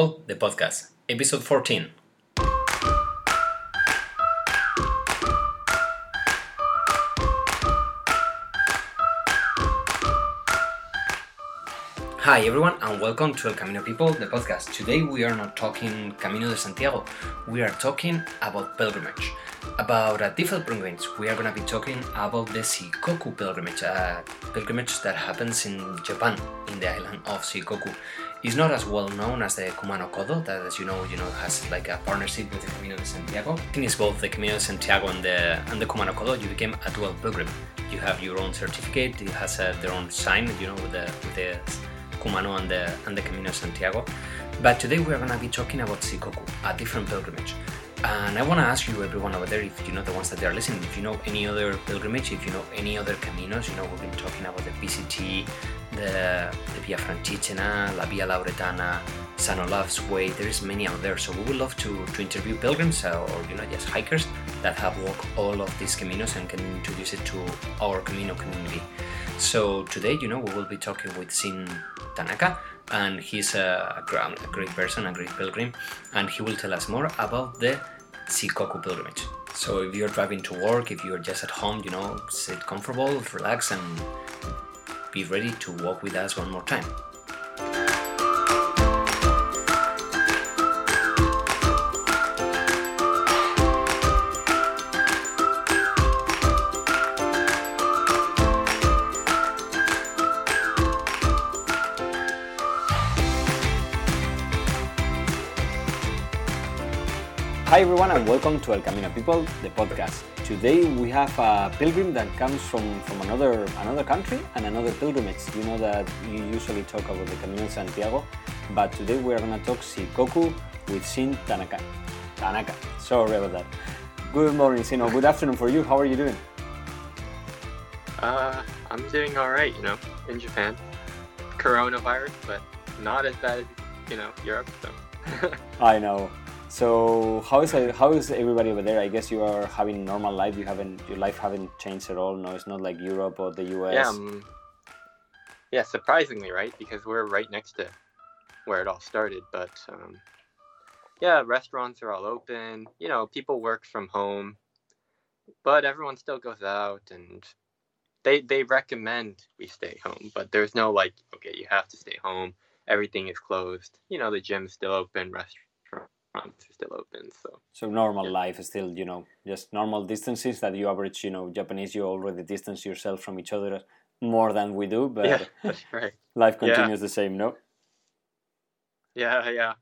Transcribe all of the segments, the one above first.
the podcast, episode 14. Hi everyone and welcome to El Camino People, the podcast. Today we are not talking Camino de Santiago, we are talking about pilgrimage. About a different pilgrimage, we are going to be talking about the Shikoku pilgrimage, uh, a pilgrimage that happens in Japan, in the island of Shikoku. It's not as well known as the Kumano Kodo, that as you know, you know, has like a partnership with the Camino de Santiago. I think it's both the Camino de Santiago and the and the Kumano Kodo. You became a dual pilgrim. You have your own certificate. It has uh, their own sign, you know, with the with the Kumano and the, and the Camino de Santiago. But today we are going to be talking about Shikoku, a different pilgrimage. And I want to ask you, everyone over there, if you know the ones that they are listening, if you know any other pilgrimage, if you know any other caminos, you know, we've been talking about the PCT, the, the Via Francigena, La Via Lauretana, San Olaf's Way, there is many out there. So we would love to, to interview pilgrims uh, or, you know, just hikers that have walked all of these caminos and can introduce it to our Camino community. So today, you know, we will be talking with Shin Tanaka, and he's a, a great person, a great pilgrim, and he will tell us more about the Shikoku pilgrimage. So if you're driving to work, if you're just at home, you know, sit comfortable, relax, and be ready to walk with us one more time. Hi everyone and welcome to El Camino People, the podcast. Today we have a pilgrim that comes from, from another another country and another pilgrimage. You know that you usually talk about the Camino de Santiago, but today we are going to talk Shikoku with Shin Tanaka. Tanaka, sorry about that. Good morning, Shin, or good afternoon for you. How are you doing? Uh, I'm doing all right, you know, in Japan. Coronavirus, but not as bad as, you know, Europe, so. I know. So how is how is everybody over there? I guess you are having normal life. You haven't your life haven't changed at all. No, it's not like Europe or the US. Yeah, um, yeah. Surprisingly, right? Because we're right next to where it all started. But um, yeah, restaurants are all open. You know, people work from home, but everyone still goes out, and they they recommend we stay home. But there's no like, okay, you have to stay home. Everything is closed. You know, the gym's still open. Are still open. So so normal yeah. life is still you know just normal distances that you average. You know, Japanese you already distance yourself from each other more than we do, but yeah, right. life continues yeah. the same, no? Yeah, yeah,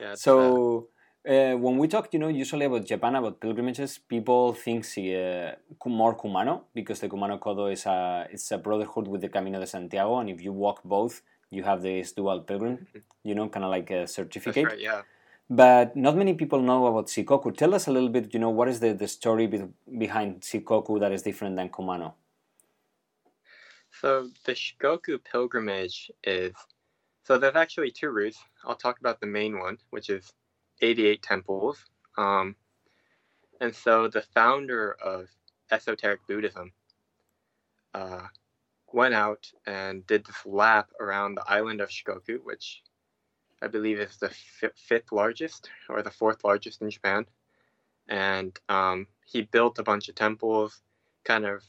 yeah. So. Uh, when we talk, you know, usually about Japan, about pilgrimages, people think uh, more Kumano because the Kumano Kodo is a it's a brotherhood with the Camino de Santiago, and if you walk both, you have this dual pilgrim, mm-hmm. you know, kind of like a certificate. Right, yeah. But not many people know about Shikoku. Tell us a little bit, you know, what is the, the story be behind Shikoku that is different than Kumano? So the Shikoku pilgrimage is, so there's actually two routes. I'll talk about the main one, which is 88 temples. Um, and so the founder of esoteric Buddhism uh, went out and did this lap around the island of Shikoku, which I believe is the fifth largest or the fourth largest in Japan. And um, he built a bunch of temples, kind of,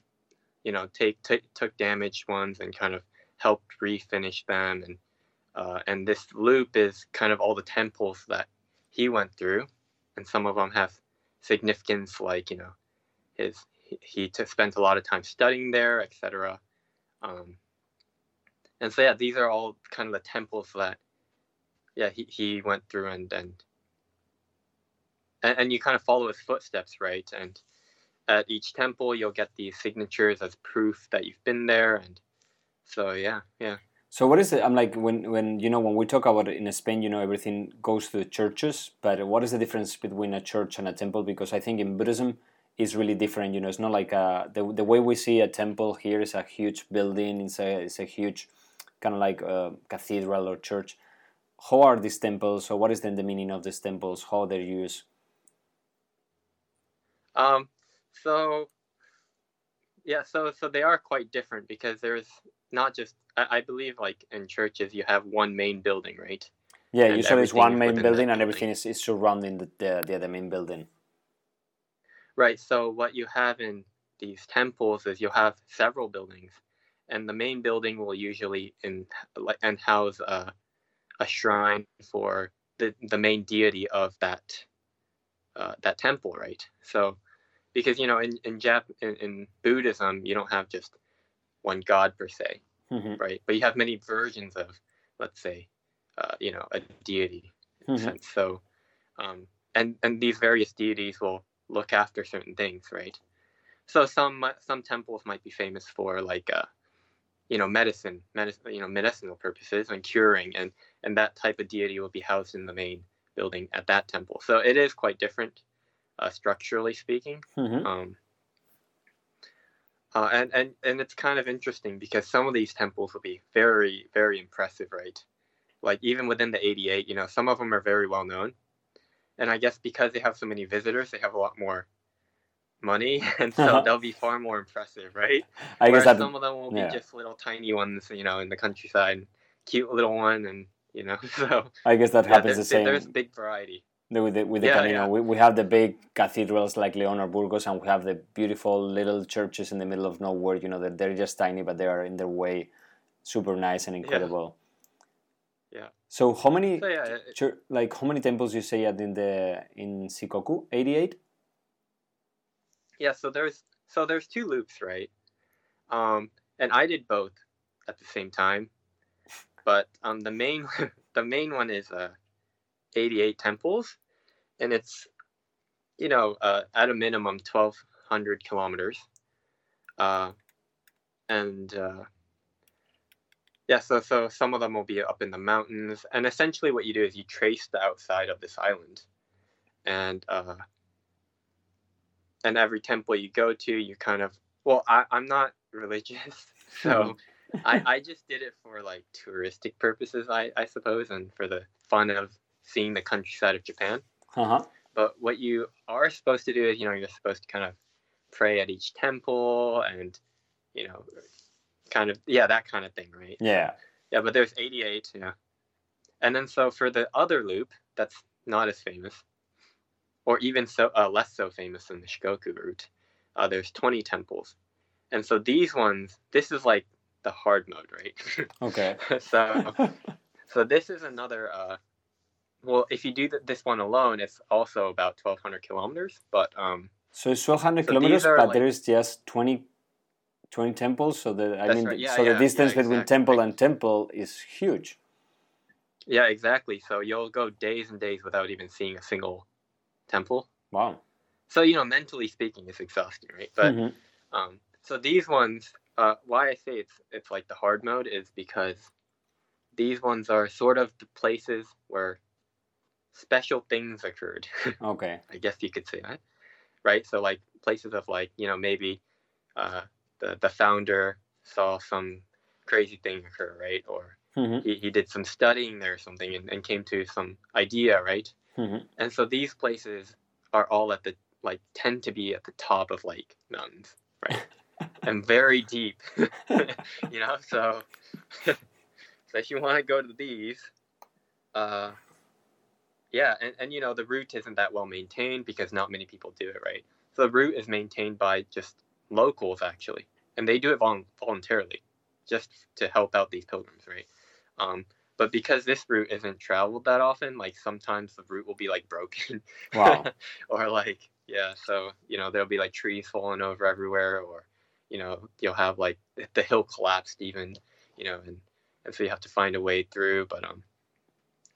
you know, take took damaged ones and kind of helped refinish them. And uh, and this loop is kind of all the temples that he went through, and some of them have significance, like you know, his he spent a lot of time studying there, etc. Um, and so yeah, these are all kind of the temples that yeah, he, he went through and, and and and you kind of follow his footsteps, right? And at each temple, you'll get these signatures as proof that you've been there, and so yeah, yeah. So what is it? I'm like when when you know when we talk about in Spain, you know everything goes to the churches, but what is the difference between a church and a temple? Because I think in Buddhism is really different. You know, it's not like a, the the way we see a temple here is a huge building. It's a it's a huge kind of like a cathedral or church how are these temples or what is then the meaning of these temples how they're used um so yeah so so they are quite different because there's not just I, I, believe like in churches you have one main building right Yeah, and usually it's one main building and everything is, is surrounding the, the the other main building. Right. So what you have in these temples is you'll have several buildings, and the main building will usually in like and house a, a shrine for the the main deity of that uh, that temple. Right. So because you know in in Jap in, in Buddhism you don't have just one god per se, Mhm, right? But you have many versions of let's say uh, you know a deity mhm. sense. So, um, and and these various deities will look after certain things, right? So some some temples might be famous for like, uh, you know, medicine, medicine, you know, medicinal purposes and curing, and and that type of deity will be housed in the main building at that temple. So it is quite different, uh, structurally speaking. Mhm. Um, uh, and, and and it's kind of interesting because some of these temples will be very very impressive, right? Like even within the 88, you know, some of them are very well known, and I guess because they have so many visitors, they have a lot more money, and so Uh-huh. they'll be far more impressive, right? I guess that some of them will be yeah. just little tiny ones, you know, in the countryside, cute little one, and you know, so I guess that yeah, happens the same there's big variety. with the, with the Yeah, Camino. yeah. We, we have the big cathedrals like León or Burgos, and we have the beautiful little churches in the middle of nowhere. You know that they're just tiny, but they are in their way super nice and incredible. Yeah. So how many So yeah, it- like how many temples you say at in the in Shikoku? Eighty eight. Yeah so there's so there's two loops right? Um and i did both at the same time but um the main the main one is uh 88 temples and it's you know uh, at a minimum 1200 kilometers uh and uh yeah so so some of them will be up in the mountains and essentially what you do is you trace the outside of this island and uh and every temple you go to you kind of well I, i'm not religious so I, I just did it for like touristic purposes I, I suppose and for the fun of seeing the countryside of japan Uh huh. but what you are supposed to do is you know you're supposed to kind of pray at each temple and you know kind of yeah that kind of thing right Yeah. yeah but there's 88 yeah and then so for the other loop that's not as famous or even so uh, less so famous than the shikoku route uh, there's 20 temples and so these ones this is like the hard mode right Okay. so so this is another uh well if you do th- this one alone it's also about 1200 kilometers but um So it's twelve hundred So kilometers, but like- there is just 20, 20 temples. So the I That's mean, right. Yeah, so the distance yeah, between temple and temple is huge. yeah exactly so you'll go days and days without even seeing a single temple Wow. so you know mentally speaking it's exhausting right but Mhm. um so these ones uh why i say it's it's like the hard mode is because these ones are sort of the places where special things occurred Okay. i guess you could say that right so like places of like you know maybe uh the the founder saw some crazy thing occur right or Mhm. he, he did some studying there or something and, and came to some idea right Mhm. and so these places are all at the like tend to be at the top of like mountains right? And very deep you know? So so if you want to go to these uh yeah and, and you know the route isn't that well maintained because not many people do it right? So the route is maintained by just locals actually and they do it vol- voluntarily just to help out these pilgrims right? Um but because this route isn't traveled that often like sometimes the route will be like broken Wow. or like yeah so you know there'll be like trees falling over everywhere or you know you'll have like the hill collapsed even you know and and so you have to find a way through but um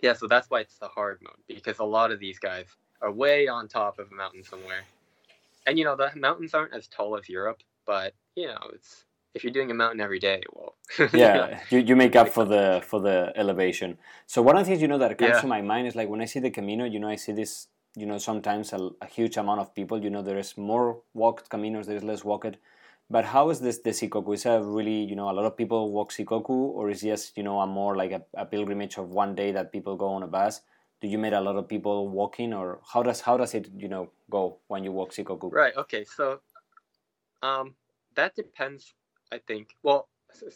yeah so that's why it's the hard mode because a lot of these guys are way on top of a mountain somewhere and you know the mountains aren't as tall as europe but you know it's if you're doing a mountain every day well yeah, you, you make up for the for the elevation. So one of the things you know that comes Yeah. to my mind is like when I see the Camino, you know, I see this, you know, sometimes a, a huge amount of people. You know, there is more walked Caminos, there is less walked. But how is this the Shikoku? Is a really, you know, a lot of people walk Shikoku, or is just, you know, a more like a, a pilgrimage of one day that people go on a bus? Do you meet a lot of people walking, or how does how does it, you know, go when you walk Shikoku? Right. Okay. So, um, that depends. I think. Well,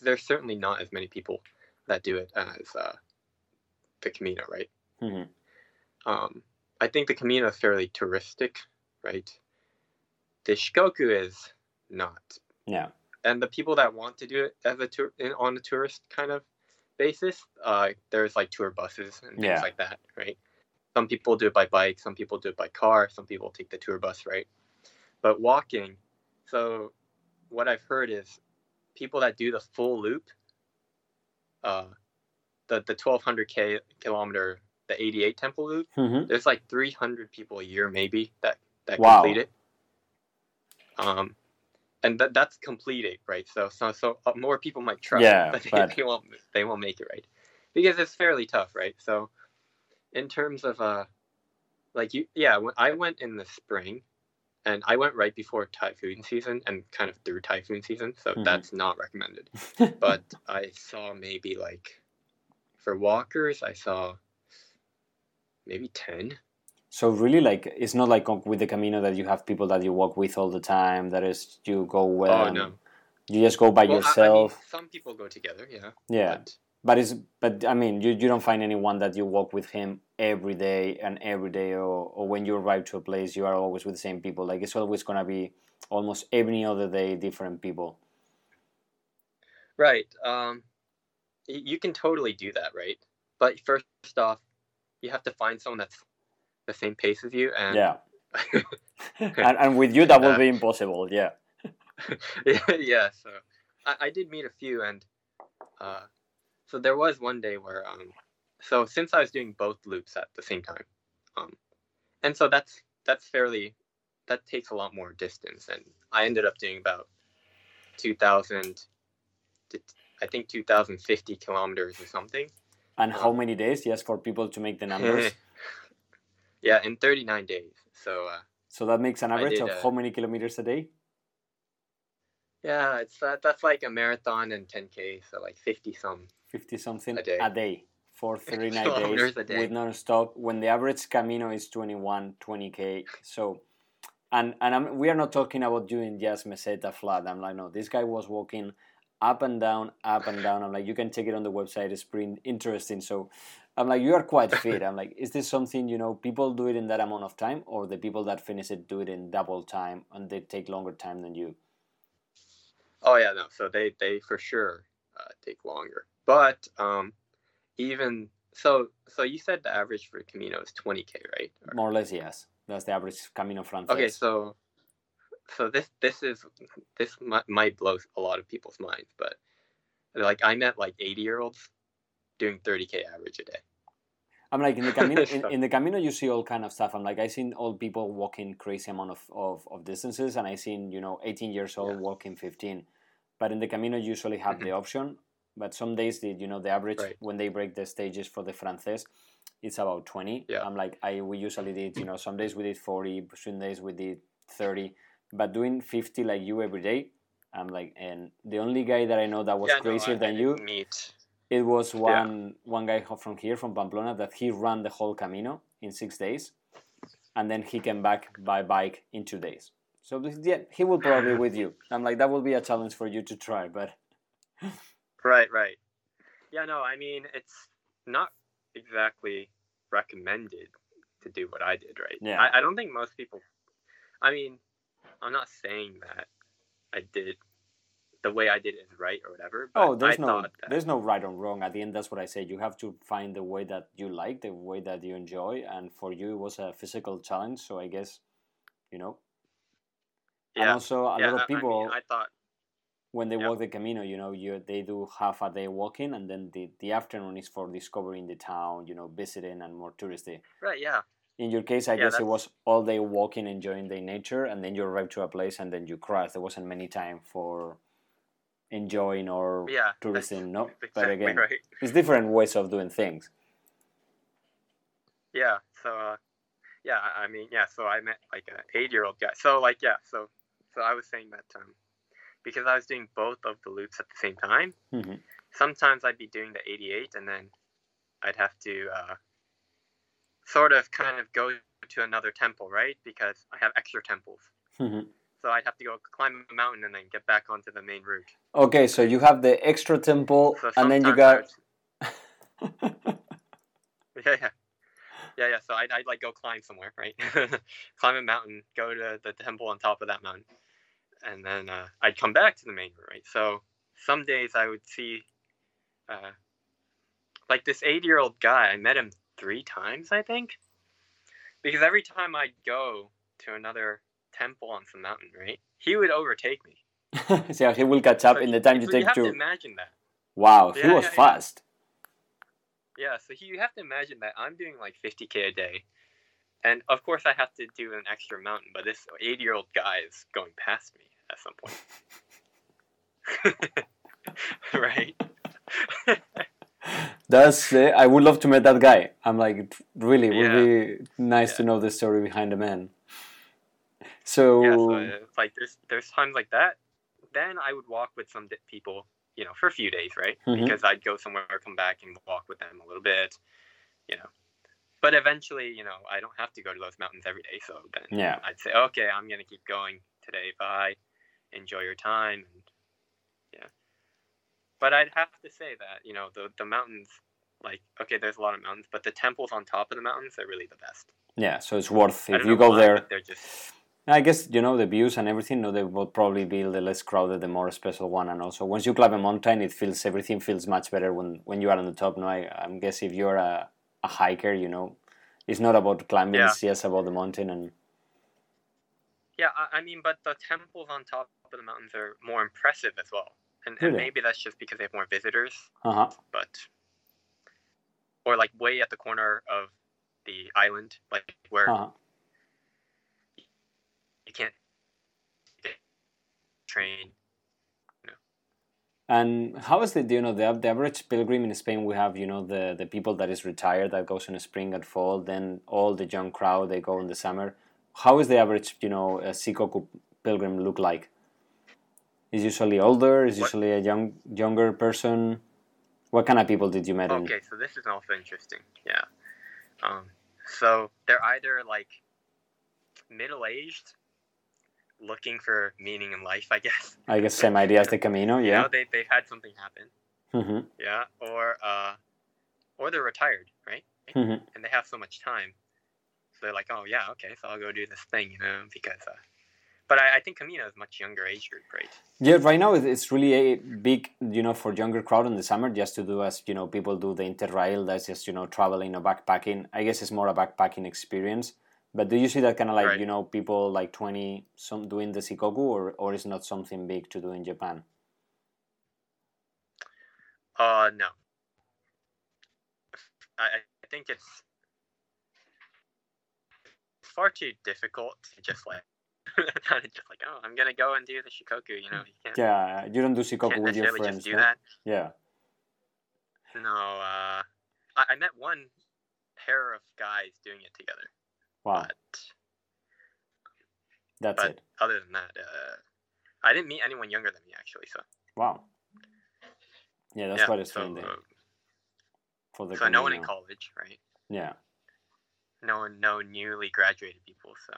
there's certainly not as many people that do it as uh, the Camino, right? hmm Um, I think the Camino is fairly touristic, right? The Shikoku is not. Yeah. And the people that want to do it as a tour in, on a tourist kind of basis, uh, there's like tour buses and things Yeah. like that, right? Some people do it by bike, some people do it by car, some people take the tour bus, right? But walking, so what I've heard is people that do the full loop, uh, the the 1200 k kilometer, the 88 temple loop, hmm there's like 300 people a year maybe that that Wow. complete it. Um and that that's completing right? So so so uh, more people might try Yeah, but they, but- they won't they won't make it right? Because it's fairly tough right? So in terms of uh like you yeah when i went in the spring and i went right before typhoon season and kind of through typhoon season so Mhm. that's not recommended but i saw maybe like for walkers i saw maybe 10 So really, like it's not like with the Camino that you have people that you walk with all the time. That is, you go with. Oh, no. You just go by Well, I- I mean, yourself. some people go together, yeah. yeah, But but it's but I mean, you, you don't find anyone that you walk with him every day and every day, or or when you arrive to a place, you are always with the same people. Like it's always gonna be almost every other day different people. right, um, you can totally do that, right? But first off, you have to find someone that's the same pace as you, and Yeah, and, and with you that will Uh, be impossible. Yeah. yeah. So I, I did meet a few, and uh, so there was one day where, um, so since I was doing both loops at the same time, um, and so that's that's fairly that takes a lot more distance, and I ended up doing about two thousand, I think two thousand fifty kilometers or something. And how many days? Just for people to make the numbers. yeah, in thirty nine days. So uh, so that makes an average did, of uh, how many kilometers a day? Yeah, it's that that's like a marathon and ten k, so like fifty some. 50 something A day. for 39 Kilometers days a day. with non-stop when the average camino is 21 20k so and and I'm, we are not talking about doing just meseta flat i'm like no this guy was walking up and down up and down i'm like you can check it on the website it's pretty interesting so i'm like you are quite fit i'm like is this something you know people do it in that amount of time or the people that finish it do it in double time and they take longer time than you Oh yeah, no. So they they for sure uh, take longer, but um, even so, so you said the average for Camino is twenty k, right? Or- more or less yes that's the average camino francés Okay, so so this this is this might, might blow a lot of people's minds, but like I met like eighty year olds doing thirty k average a day. I'm like in the Camino. in, in the Camino, you see all kind of stuff. I'm like I seen old people walking crazy amount of, of, of distances, and I seen you know 18 years old Yeah. walking 15. But in the Camino, you usually have the option. But some days, the you know the average Mm-hmm. Right. when they break the stages for the Frances, it's about 20. Yeah. I'm like I we usually did you know some days we did 40, some days we did 30, but doing 50 like you every day. I'm like, and the only guy that I know that was Yeah, no, crazier I- than I you Meet. It was one one guy from here from Pamplona that he ran the whole Camino in six days, and then he came back by bike in two days. So yeah, he will probably with you. I'm like that will be a challenge for you to try, but Right, right. Yeah, no, I mean it's not exactly recommended to do what I did, right? Yeah. I, I don't think most people I mean, I'm not saying that I did the way I did it is right or whatever. But oh, there's I no there's no right or wrong. At the end, that's what I said. You have to find the way that you like, the way that you enjoy, and for you it was a physical challenge. So I guess, you know, and yeah, also a yeah, lot of people. I, mean, I thought when they Yeah. walk the Camino, you know, you they do half a day walking, and then the, the afternoon is for discovering the town, you know, visiting and more touristy. right, yeah. In your case, I Yeah, guess it was all day walking, enjoying the nature, and then you arrive to a place and then you crash. There wasn't many time for enjoying or Yeah. touristing, no. Exactly But again, right. it's different ways of doing things. Yeah. So uh, yeah, I mean, yeah. So I met like an eight-year-old guy. So like, yeah. So so I was saying that um, because I was doing both of the loops at the same time. hmm Sometimes I'd be doing the 88, and then I'd have to uh, sort of kind of go to another temple, right? Because I have extra temples. hmm So I'd have to go climb a mountain and then get back onto the main route. Okay, so you have the extra temple, So and then you got. Yeah, yeah, yeah, yeah. So I'd, I'd like go climb somewhere, right? climb a mountain, go to the temple on top of that mountain, and then uh, I'd come back to the main route, right? So some days I would see, uh, like this eight-year-old guy. I met him three times, I think, because every time I'd go to another temple on some mountain, right, he would overtake me. so he will catch up So in he- the time you take you have to. to imagine that. Wow, he was yeah, yeah. fast. Yeah, so you have to imagine that I'm doing like 50k a day, and of course I have to do an extra mountain, but this 80 year old guy is going past me at some point. right? That's. Uh, I would love to meet that guy. I'm like, really, it would Yeah. be nice to know the story behind the man. So, yeah, so like there's there's times like that. Then I would walk with some people, you know, for a few days, right? Mhm. Because I'd go somewhere, come back, and walk with them a little bit, you know. But eventually, you know, I don't have to go to those mountains every day. So then Yeah. I'd say, okay, I'm gonna keep going today. Bye. Enjoy your time. And yeah. But I'd have to say that you know the the mountains, like okay, there's a lot of mountains, but the temples on top of the mountains are really the best. yeah, so it's worth if you go why, there. they're just I guess you know the views and everything. No, they will probably be the less crowded, the more special one. And also, once you climb a mountain, it feels everything feels much better when when you are on the top. No, I, I'm guess if you're a, a hiker, you know, it's not about climbing; Yeah. it's just about the mountain. And Yeah, I, I mean, but the temples on top of the mountains are more impressive as well, and, and maybe that's just because they have more visitors. uh huh, But or like way at the corner of the island, like where uh you can't train. And how is the you know the, the average pilgrim in Spain? We have you know the the people that is retired that goes in the spring and fall. Then all the young crowd they go in the summer. How is the average you know a Sikoku pilgrim look like? Is usually older. Is usually a young younger person. What kind of people did you meet? in- Okay, so this is also interesting. Yeah. Um, so they're either like middle aged, looking for meaning in life, I guess. I guess same idea as the Camino. You Yeah. know, they they've had something happen. hmm Yeah. Or uh, or they're retired, right? hmm and they have so much time. So they're like, oh yeah, okay, so I'll go do this thing, you know, because. Uh, but I, I think Camino is much younger age group, right? Yeah, right now it's really a big, you know, for younger crowd in the summer, just to do as you know, people do the interrail. That's just you know, traveling or backpacking. I guess it's more a backpacking experience. But do you see that kind of like Right. you know, people like twenty some doing the Sikoku, or or is not something big to do in Japan? Uh, no. I, I think it's far too difficult to just like just like oh I'm gonna go and do the shikoku you know you can't, Yeah, you don't do shikoku with your friends. just do no? that Yeah. no uh I, I met one pair of guys doing it together But that's but it. other than that uh I didn't meet anyone younger than me actually so Wow. Yeah, that's yeah, quite a so, thing uh, for the so no one in college right Yeah. no one no newly graduated people so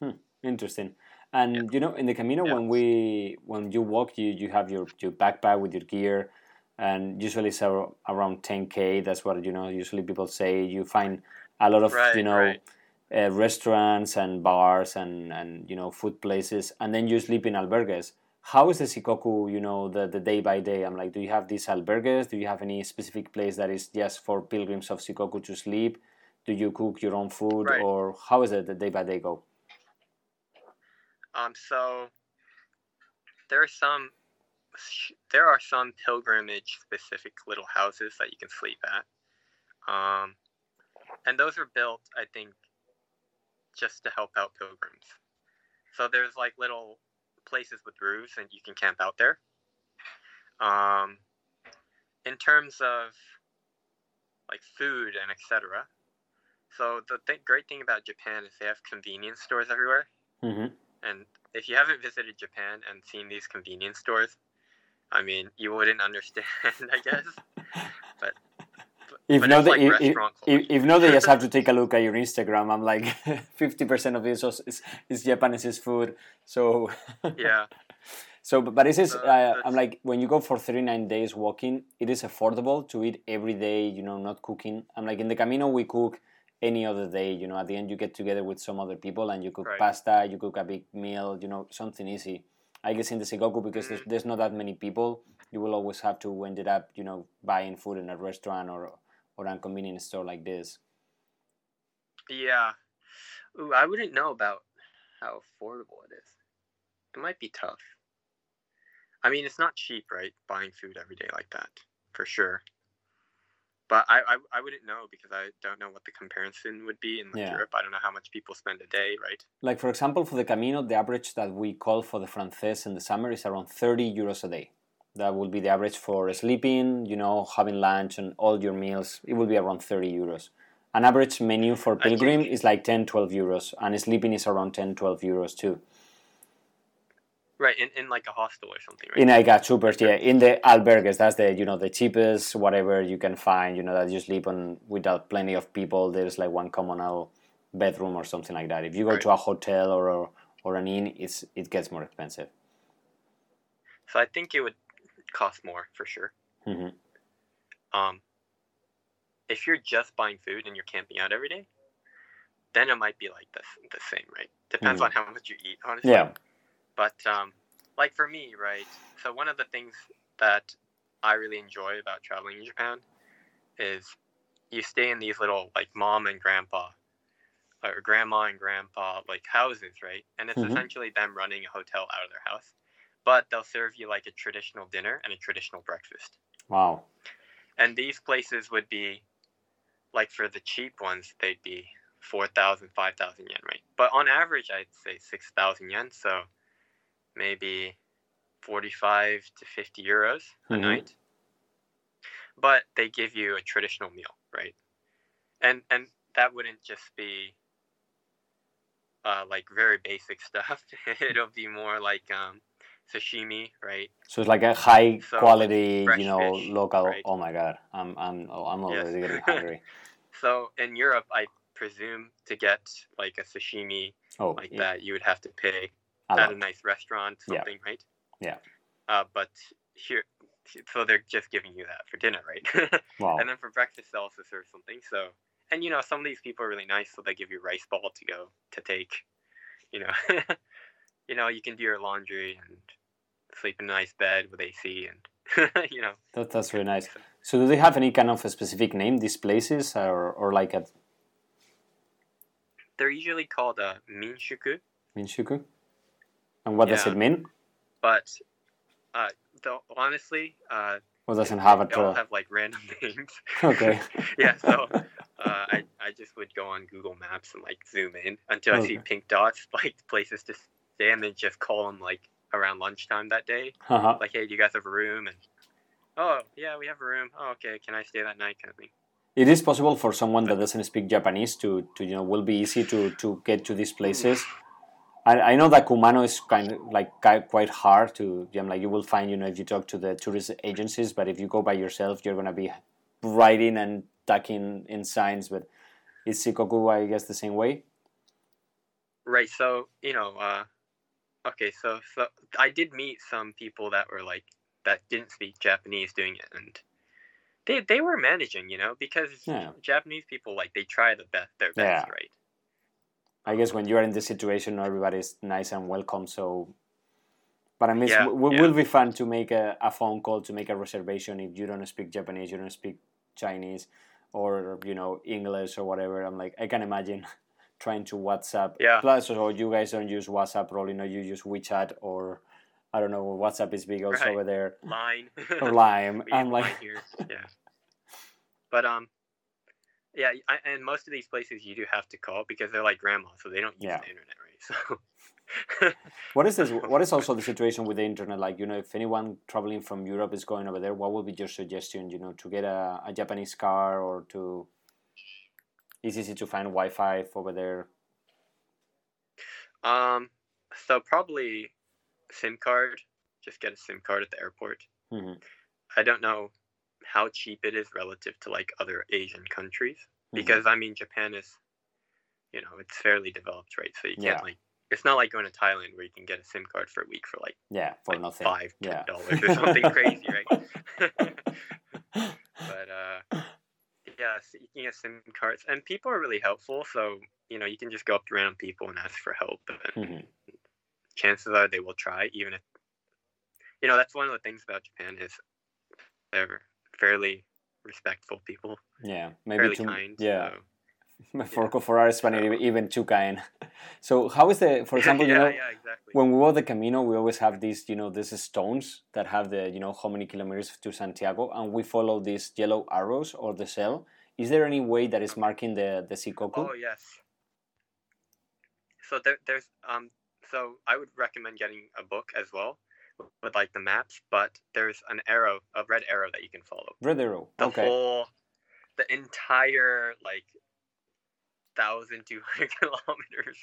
Hmm. Interesting. And Yeah. you know, in the Camino, Yeah. when we when you walk, you you have your your backpack with your gear, and usually it's around 10k. That's what you know. Usually people say you find a lot of Right, you know right. uh, restaurants and bars and and you know food places, and then you sleep in albergues. How is the Sikoku? You know the the day by day. I'm like, do you have these albergues? Do you have any specific place that is just for pilgrims of Sikoku to sleep? Do you cook your own food, Right. or how is it the day by day go? Um, so there are some there are some pilgrimage specific little houses that you can sleep at. Um, and those are built, I think, just to help out pilgrims. So there's like little places with roofs and you can camp out there. Um, in terms of like food and etc. So the th- great thing about Japan is they have convenience stores everywhere. hmm And if you haven't visited Japan and seen these convenience stores, I mean, you wouldn't understand, I guess. But, but If but not, it's like if, if, restaurant if, if not, they just have to take a look at your Instagram. I'm like, fifty percent of this is, is, is Japanese food. So, yeah, So, but is this? Uh, Uh, I'm like, when you go for 39 days walking, it is affordable to eat every day. You know, not cooking. I'm like in the Camino, we cook any other day. You know, at the end, you get together with some other people and you cook Right. pasta, you cook a big meal. You know, something easy. I guess in the Sikoku because there's, Mm. there's not that many people, you will always have to end it up, you know, buying food in a restaurant or or a convenience store like this. Yeah. Ooh, I wouldn't know about how affordable it is. It might be tough. I mean, it's not cheap, right? Buying food every day like that, for sure. But I, I, I wouldn't know because I don't know what the comparison would be in like, Yeah. Europe. I don't know how much people spend a day, right? Like for example, for the Camino, the average that we call for the Frances in the summer is around 30 euros a day. That will be the average for sleeping, you know, having lunch and all your meals. It will be around 30 euros. An average menu for pilgrim is like 10, 12 euros, and sleeping is around 10, 12 euros too. Right, in, in like a hostel or something, right? In like a super, yeah, in the albergues, that's the you know the cheapest whatever you can find. You know that you sleep on without plenty of people. There's like one communal bedroom or something like that. If you go Right. to a hotel or a, or an inn, it's it gets more expensive. so I think it would cost more for sure. hmm Um, if you're just buying food and you're camping out every day, then it might be like the, the same, right? Depends Mhm. on how much you eat, honestly. Yeah. But um, like for me, right? So one of the things that I really enjoy about traveling in Japan is you stay in these little like mom and grandpa or grandma and grandpa like houses, right? And it's Mhm. essentially them running a hotel out of their house, but they'll serve you like a traditional dinner and a traditional breakfast. Wow. And these places would be like for the cheap ones, they'd be 4,000, 5,000 yen, right? But on average, I'd say 6,000 yen. So maybe 45 to 50 euros a Mhm. night. But they give you a traditional meal, right? And and that wouldn't just be uh, like very basic stuff. It'll be more like um, sashimi, right? So it's like a high So, quality, you know, fish, local. right? Oh my god, I'm I'm oh, I'm Yes. already getting hungry. So in Europe, I presume to get like a sashimi Oh, like yeah, that, you would have to pay a at a nice restaurant, Yeah. something, right? Yeah. Uh, but here, so they're just giving you that for dinner, right? Wow. and then for breakfast, they also serve something. So, and you know, some of these people are really nice, so they give you rice ball to go to take. You know, you know, you can do your laundry and sleep in a nice bed with AC, and you know, That, that's really nice. So do they have any kind of a specific name these places, or or like a they're usually called a minshuku. Minshuku? And what does it mean? but uh, honestly, uh, Or doesn't have a they all have like random names. Okay. yeah, so uh, I I just would go on Google Maps and like zoom in until I see pink dots, like places to stay, and then just call them like around lunchtime that day. Uh-huh. Like, hey, do you guys have a room? And oh yeah, we have a room. Oh okay, can I stay that night? Kind of thing. It is possible for someone that doesn't speak Japanese to, to you know will be easy to, to get to these places. I, I know that Kumano is kind of like quite hard to. I'm like you will find you know if you talk to the tourist agencies, but if you go by yourself, you're gonna be writing and tucking in signs. But is Shikoku I guess the same way? Right. So you know, uh, okay. So so I did meet some people that were like that didn't speak Japanese doing it, and they they were managing, you know, because Yeah. Japanese people like they try the best their best, Yeah. right? I guess when you are in this situation, everybody's nice and welcome. So, but I mean, Yeah, it w- yeah. will be fun to make a, a phone call to make a reservation if you don't speak Japanese, you don't speak Chinese, or you know English or whatever. I'm like, I can imagine trying to WhatsApp. Yeah. Plus, so you guys don't use WhatsApp, probably no, you use WeChat or I don't know. WhatsApp is big also Right. over there. Line. Or Lime. I'm like, here. yeah. But um, yeah, I, and most of these places you do have to call because they're like grandma, so they don't use Yeah. the internet, right? So. What is this? What is also the situation with the internet? Like, you know, if anyone traveling from Europe is going over there, what would be your suggestion? You know, to get a, a Japanese car or to it's easy to find Wi-Fi over there. Um, so probably SIM card. Just get a SIM card at the airport. Mhm. I don't know how cheap it is relative to like other Asian countries Mhm. because I mean Japan is, you know, it's fairly developed, right? So you can't Yeah. like it's not like going to Thailand where you can get a SIM card for a week for like, Yeah, for like nothing. five, ten Yeah. dollars or something crazy, right? but uh, yeah, can get SIM cards, and people are really helpful. So you know, you can just go up to random people and ask for help, and Mhm. chances are they will try, even if you know that's one of the things about Japan is they're fairly respectful people, Yeah, maybe fairly too. kind. Yeah, so- for for our Spanish, So- even kind. So how is the, for example, yeah, you know, yeah, exactly. when we walk the Camino, we always have these, you know, these stones that have the, you know, how many kilometers to Santiago, and we follow these yellow arrows or the cell. Is there any way that is marking the the Shikoku? Oh yes. So there, there's um. So I would recommend getting a book as well with like the maps, but there's an arrow, a red arrow that you can follow. Red arrow. The okay. whole, the entire like thousand two hundred kilometers,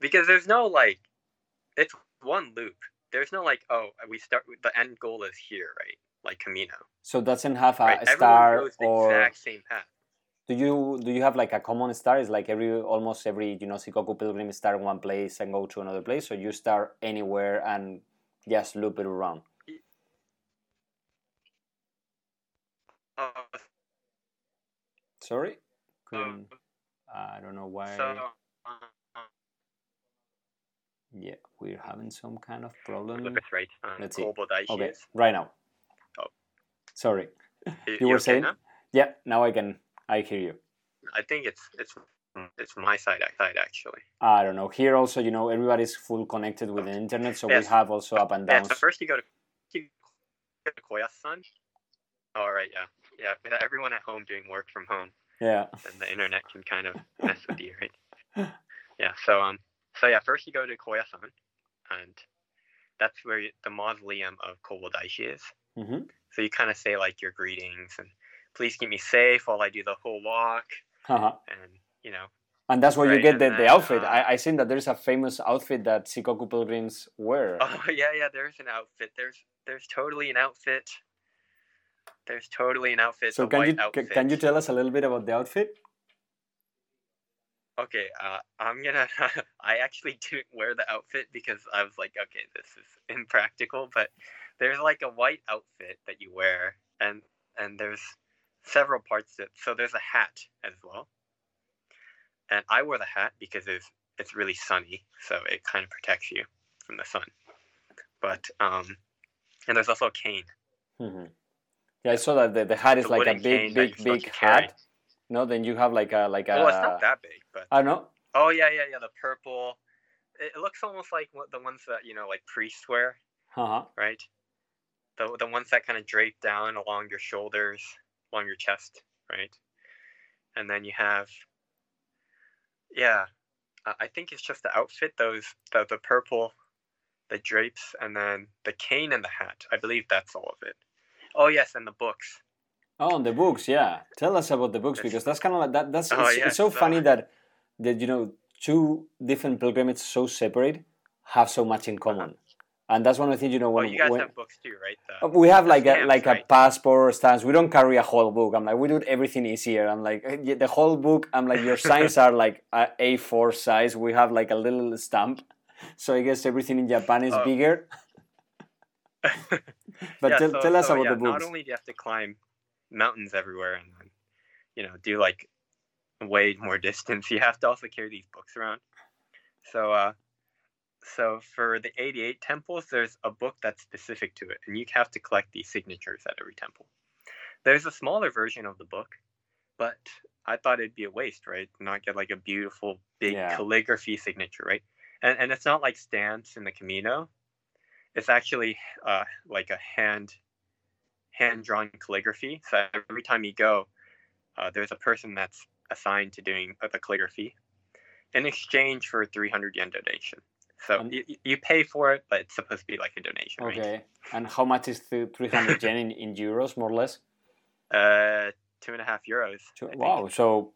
because there's no like, it's one loop. There's no like, oh, we start. The end goal is here, right? Like Camino, So doesn't have a right? Star or exact same path. do you do you have like a common star? Is like every almost every you know Shikoku pilgrim start in one place and go to another place, or you start anywhere and just loop it around. Uh, Sorry, Couldn't- I don't know why. so uh, Yeah, we're having some kind of problem. look at. Um, Let's see. Okay, right now. Oh. Sorry. You, You were okay saying? now? Yeah, now I can. I hear you. I think it's it's it's my side side actually. I don't know. Here also, you know, everybody's full connected with the internet, so we have also up and Yeah. So first you go to you go to Koyasan. All right. Yeah. Yeah. Everyone at home doing work from home, Yeah. and the internet can kind of mess with you, right? Yeah. So um. So yeah. First you go to Koyasan, and that's where you, the mausoleum of Kobo Daishi is. hmm So you kind of say like your greetings and please keep me safe while I do the whole walk, Uh-huh. and you know And that's where you get the, and the outfit. uh, I I seen that there's a famous outfit that Shikoku pilgrims wear. Oh yeah, yeah. There's an outfit. There's there's totally an outfit. There's totally an outfit. so can you outfit. can you tell us a little bit about the outfit? Okay, uh, I'm gonna. I actually didn't wear the outfit because I was like, okay, this is impractical. But there's like a white outfit that you wear, and and there's several parts to it. So there's a hat as well, and I wear the hat because it's it's really sunny, so it kind of protects you from the sun. But um, and there's also a cane. hmm Yeah, I saw that the, the hat is The like a big, big, big carry. hat. No, then you have like a like a. Well, it's not that big, but I don't know. oh yeah, yeah, yeah. The purple. It, looks almost like what the ones that you know, like priests wear. Uh-huh. right? The the ones that kind of drape down along your shoulders, along your chest, right? And then you have, yeah, I I think it's just the outfit, those the the purple, the drapes, and then the cane and the hat. I believe that's all of it. Oh yes, and the books. Oh, and the books, yeah. Tell us about the books because that's kind of like that. That's Oh, it's, yeah, it's so funny that that you know two different pilgrimages so separate have so much in common, uh-huh. and that's one of the things you know Oh, when, you guys when have books too, right? The, uh, we have like a stamps, like a right? passport stamps. We don't carry a whole book. I'm like we do everything easier. I'm like the whole book. I'm like your signs are like a A4 size. We have like a little stamp. So I guess everything in Japan is Oh. bigger. But Yeah, tell, so- tell us so, about yeah, the books. Not only do you have to climb mountains everywhere and then, you know, do like way more distance, you have to also carry these books around. So, uh, so for the 88 temples, there's a book that's specific to it, and you have to collect these signatures at every temple. There's a smaller version of the book, but I thought it'd be a waste, right? Not get like a beautiful big Yeah. calligraphy signature, right? And and it's not like stamps in the Camino. It's actually uh, like a hand hand drawn calligraphy. So every time you go, uh, there's a person that's assigned to doing uh, the calligraphy in exchange for 300 yen donation. So And- you, you pay for it, but it's supposed to be like a donation, right? Okay. And how much is the 300 yen in, in euros, more or less? Uh, two and a half euros. Two- Wow. So,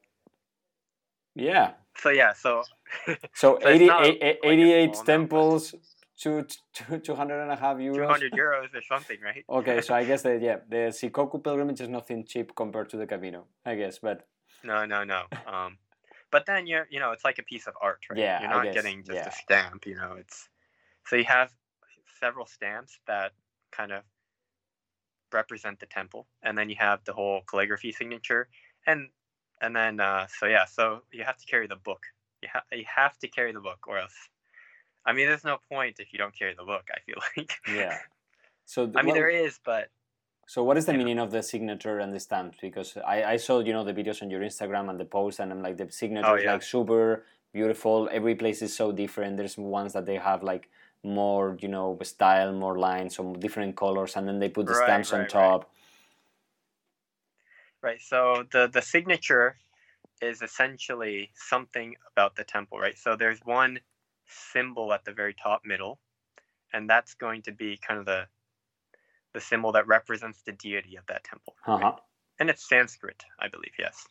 yeah. So yeah, so So, So 80, not eight- a eight- small 88 amount, but- temples, two, two, 200 and a half euros. 200 euros or something, right? Okay, so I guess that, yeah, the Shikoku pilgrimage is nothing cheap compared to the Camino, I guess. But, No, no, no. Um, but then you're you know it's like a piece of art, right? Yeah, you're not getting just yeah. a stamp. You know, it's so you have several stamps that kind of represent the temple, and then you have the whole calligraphy signature, and and then uh, so yeah, so you have to carry the book. You have you have to carry the book, or else. I mean, there's no point if you don't carry the book. I feel like. Yeah. So th- I mean, what- there is, but So what is the meaning of the signature and the stamps? Because I, I saw you know the videos on your Instagram and the post, and I'm like the signature oh, is Oh, yeah. like super beautiful. Every place is so different. There's ones that they have like more you know style, more lines, some different colors, and then they put the Right, stamps on right, right. top. Right. So the the signature is essentially something about the temple, right? So there's one symbol at the very top middle, and that's going to be kind of the the symbol that represents the deity of that temple. Uh-huh. And it's Sanskrit, I believe, yes.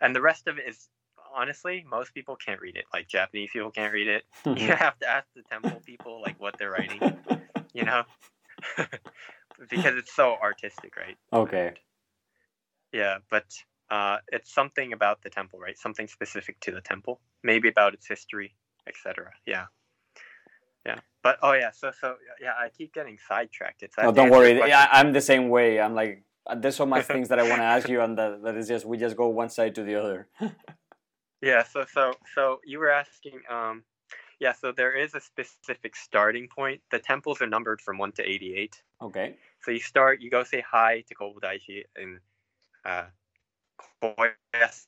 And the rest of it is honestly, most people can't read it. Like Japanese people can't read it. You have to ask the temple people like what they're writing, you know? because it's so artistic, right? okay. Yeah, but uh, it's something about the temple, right? Something specific to the temple, maybe about its history, etc. Yeah, yeah. But oh yeah, so so yeah, I keep getting sidetracked. It's No, don't worry. Yeah, I'm the same way. I'm like there's so much things that I want to ask you, and that, that is just we just go one side to the other. yeah. So so so you were asking, um, yeah. So there is a specific starting point. The temples are numbered from one to eighty-eight. okay. So you start, you go say hi to Kobodaishi and uh, Koyasan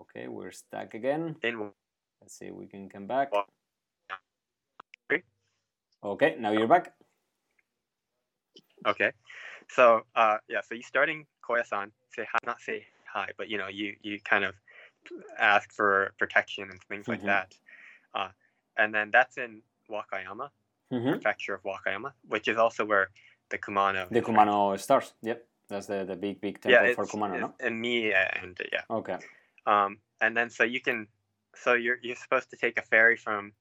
Okay, we're stuck again. in Let's see if we can come back. Okay. Okay, now you're back. Okay. So uh yeah, so you're starting Koyasan, say hi not say hi, but you know, you you kind of ask for protection and things like Mhm. that. Uh and then that's in Wakayama, hmm prefecture of Wakayama, which is also where the Kumano The? Kumano stars. Yep, that's the, the big big temple yeah, for Kumano, no? in me and yeah. Okay. Um and then so you can so you're you're supposed to take a ferry from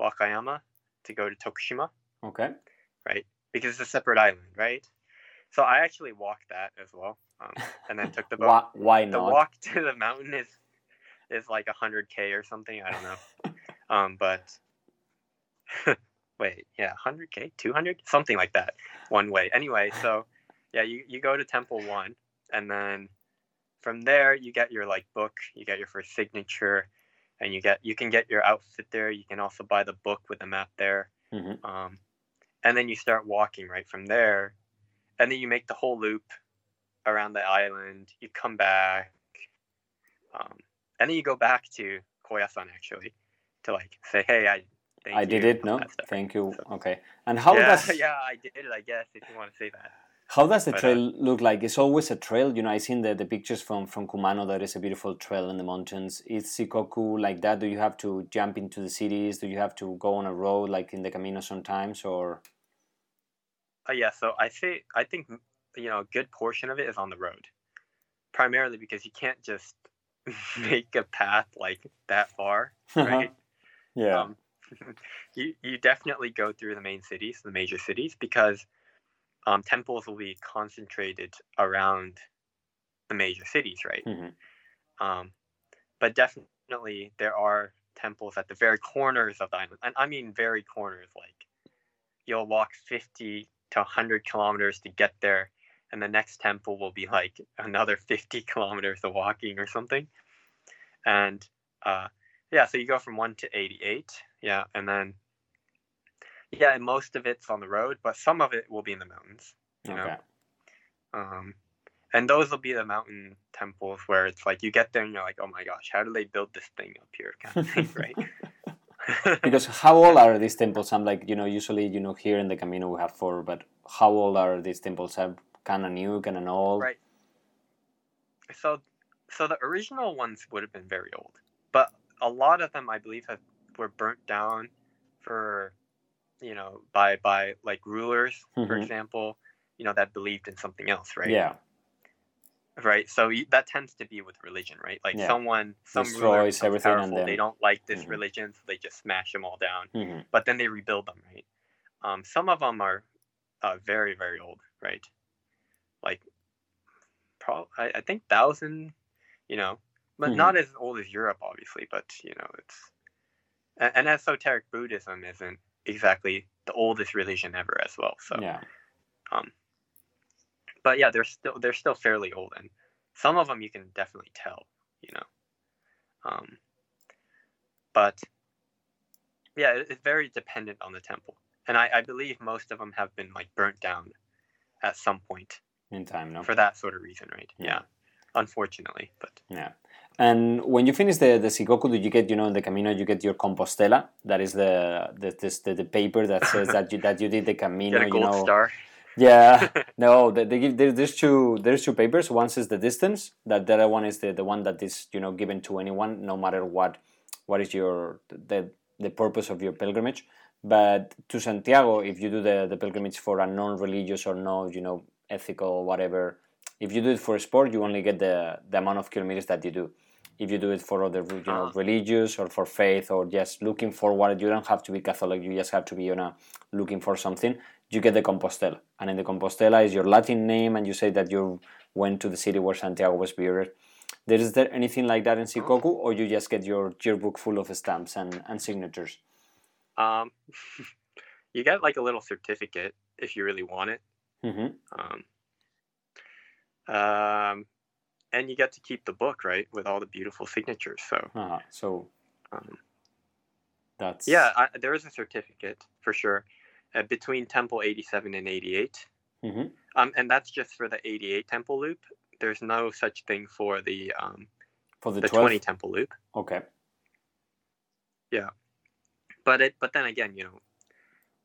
Wakayama to go to Tokushima Okay. Right, because it's a separate island, right? So I actually walked that as well. Um, and then took the boat. Why, why the walk to the mountain is is like 100k or something i don't know um but wait yeah 100k 200 something like that one way anyway so yeah you, you go to temple one and then from there you get your like book you get your first signature and you get you can get your outfit there you can also buy the book with the map there Mhm. um, and then you start walking right from there and then you make the whole loop around the island you come back um, and then you go back to koyasan actually to like say hey i thank I did it. No, thank you. So- Okay. And how yeah, does yeah i did it i guess if you want to say that how does the but, uh, trail look like? It's always a trail. You know, I've seen the, the pictures from from Kumano. There is a beautiful trail in the mountains. Is Shikoku like that? Do you have to jump into the cities? Do you have to go on a road like in the Camino sometimes, or Uh, yeah, so I say I think you know a good portion of it is on the road, primarily because you can't just make a path like that far, right? yeah. Um, you you definitely go through the main cities, the major cities, because um, temples will be concentrated around the major cities, right? Mhm. Um, but definitely there are temples at the very corners of the island, and I mean very corners. Like you'll walk fifty to hundred kilometers to get there, and the next temple will be like another fifty kilometers of walking or something. And uh, yeah, so you go from one to eighty-eight, yeah, and then yeah, and most of it's on the road, but some of it will be in the mountains. You know, Okay. um, and those will be the mountain temples where it's like you get there and you're like, oh my gosh, how do they build this thing up here, kind of thing, right? Because how old are these temples? I'm like, you know, usually, you know, here in the Camino we have four, but how old are these temples? Have kind of new, kind of old? Right. so, so the original ones would have been very old, but a lot of them, I believe, have were burnt down for, you know, by by like rulers, for Mhm. example, you know, that believed in something else, right? Yeah. right so that tends to be with religion right like Yeah. someone some ruler Destroys becomes everything powerful, they don't like this Mhm. religion so they just smash them all down hmm but then they rebuild them right um, some of them are uh, very very old right like probably I, I think thousand, you know, but not as old as Europe, obviously. But you know, it's and, and esoteric Buddhism isn't exactly the oldest religion ever as well. So, Yeah. um, but yeah, they're still they're still fairly old, and some of them you can definitely tell, you know. Um, but yeah, it- it's very dependent on the temple, and I, I believe most of them have been like burnt down at some point In time, no. for that sort of reason, right? Yeah. Yeah, unfortunately, but Yeah. And when you finish the, the Shikoku, do you get, you know, in the Camino, you get your Compostela? That is the the, this, the, the paper that says that you that you did the Camino, you know. star. Yeah. no, they, they give there, there's two there's two papers. One is the distance. That the other one is the, the one that is, you know, given to anyone, no matter what what is your the the purpose of your pilgrimage. But to Santiago, if you do the, the pilgrimage for a non-religious or no, you know, ethical whatever, if you do it for sport, you only get the the amount of kilometers that you do. If you do it for other, you know, Ah. religious or for faith or just looking forward, you don't have to be Catholic. You just have to be, you know, looking for something. You get the Compostela, and in the Compostela is your Latin name, and you say that you went to the city where Santiago was buried. There is there anything like that in Shikoku, or you just get your yearbook full of stamps and, and signatures? Um, you get like a little certificate if you really want it. hmm Um, um, and you get to keep the book, right, with all the beautiful signatures. So, Uh-huh. So um, that's yeah, I, there is a certificate for sure uh, between Temple 87 and 88. hmm Um, and that's just for the 88 Temple loop. There's no such thing for the um, for the, the 12? 20 Temple loop. Okay. Yeah, but it, but then again, you know,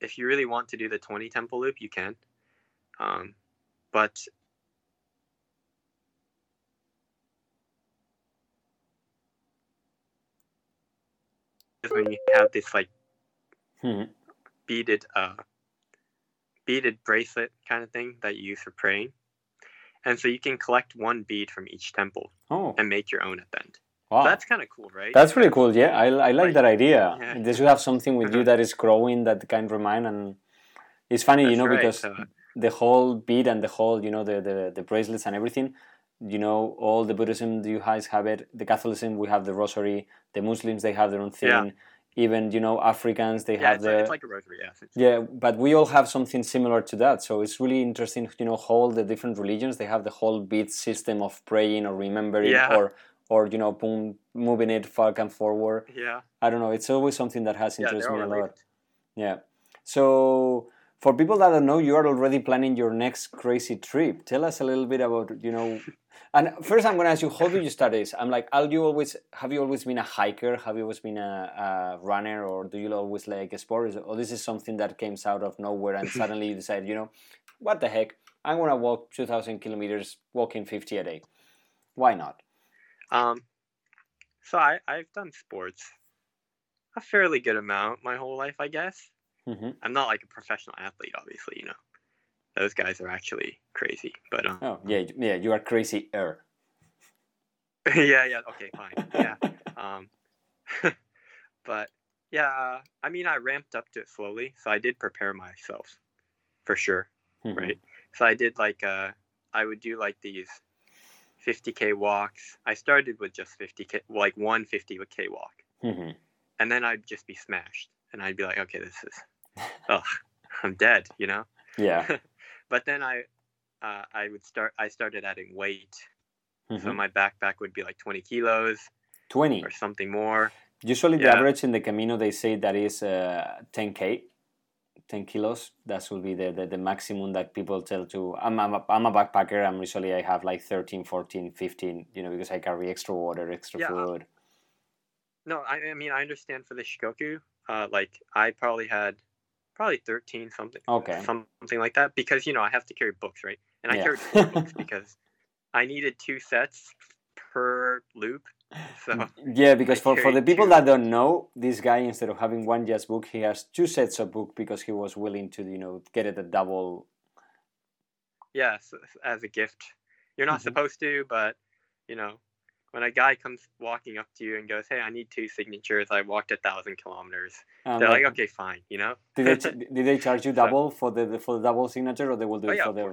if you really want to do the 20 Temple loop, you can. Um, but when you have this like hmm beaded uh beaded bracelet kind of thing that you use for praying and so you can collect one bead from each temple Oh, and make your own at the end wow. that's kind of cool right That's pretty cool. Yeah, I, I like Right. that idea. Yeah. They should have something with you Uh-huh. that is growing that can remind, and it's funny, you know, right, because uh, the whole bead and the whole, you know, the, the the bracelets and everything. You know, all the Buddhism you guys have it. The Catholicism we have the rosary. The Muslims they have their own thing. Yeah. Even you know Africans they yeah have it's, the it's like a rosary yeah yeah, but we all have something similar to that. So it's really interesting, you know, how all the different religions they have the whole beat system of praying or remembering Yeah. or or you know, boom, moving it back and forward. yeah I don't know. It's always something that has interested me a lot. related. Yeah. So for people that don't know, you are already planning your next crazy trip. Tell us a little bit about you know. And first, I'm going to ask you, how do you start this? I'm like, are you always have you always been a hiker? Have you always been a, a runner, or do you always like a sport? Or this is something that came out of nowhere and suddenly you decide, you know, what the heck? I'm going to walk 2,000 kilometers, walking 50 a day. Why not? um so i i've done sports a fairly good amount my whole life i guess hmm i'm not like a professional athlete obviously you know those guys are actually crazy but um Oh yeah, yeah. You are crazy, er. yeah, yeah. Okay, fine. Yeah. um, but yeah, I mean, I ramped up to it slowly, so I did prepare myself for sure, Mhm. right? So I did like uh, I would do like these 50k walks. I started with just 50k, like one 50k walk, Mhm. and then I'd just be smashed, and I'd be like, okay, this is, oh, I'm dead, you know. Yeah. But then I, uh, I would start. I started adding weight, so Mhm. my backpack would be like 20 kilos. 20. or something more. Usually, the average in the Camino they say that is uh, 10k, 10 kilos. That will be the, the, the maximum that people tell to. I'm, I'm, a, I'm a backpacker. I'm usually I have like 13, 14, 15. You know because I carry extra water, extra Yeah. food. No, I, I mean I understand for the Shikoku. Uh, like I probably had probably thirteen something, Okay. something like that because you know I have to carry books, right? And I Yeah. carried four books because I needed two sets per loop. So Yeah, because I for, for the people two. that don't know, this guy instead of having one jazz book, he has two sets of book because he was willing to you know get it a double. yeah, so, as a gift, you're not Mhm. supposed to, but you know. When a guy comes walking up to you and goes, "Hey, I need two signatures. I walked a thousand kilometers," Um, they're like, "Okay, fine," you know. Did they ch- did they charge you So- double for the for the double signature, or they will do oh it yeah, for the?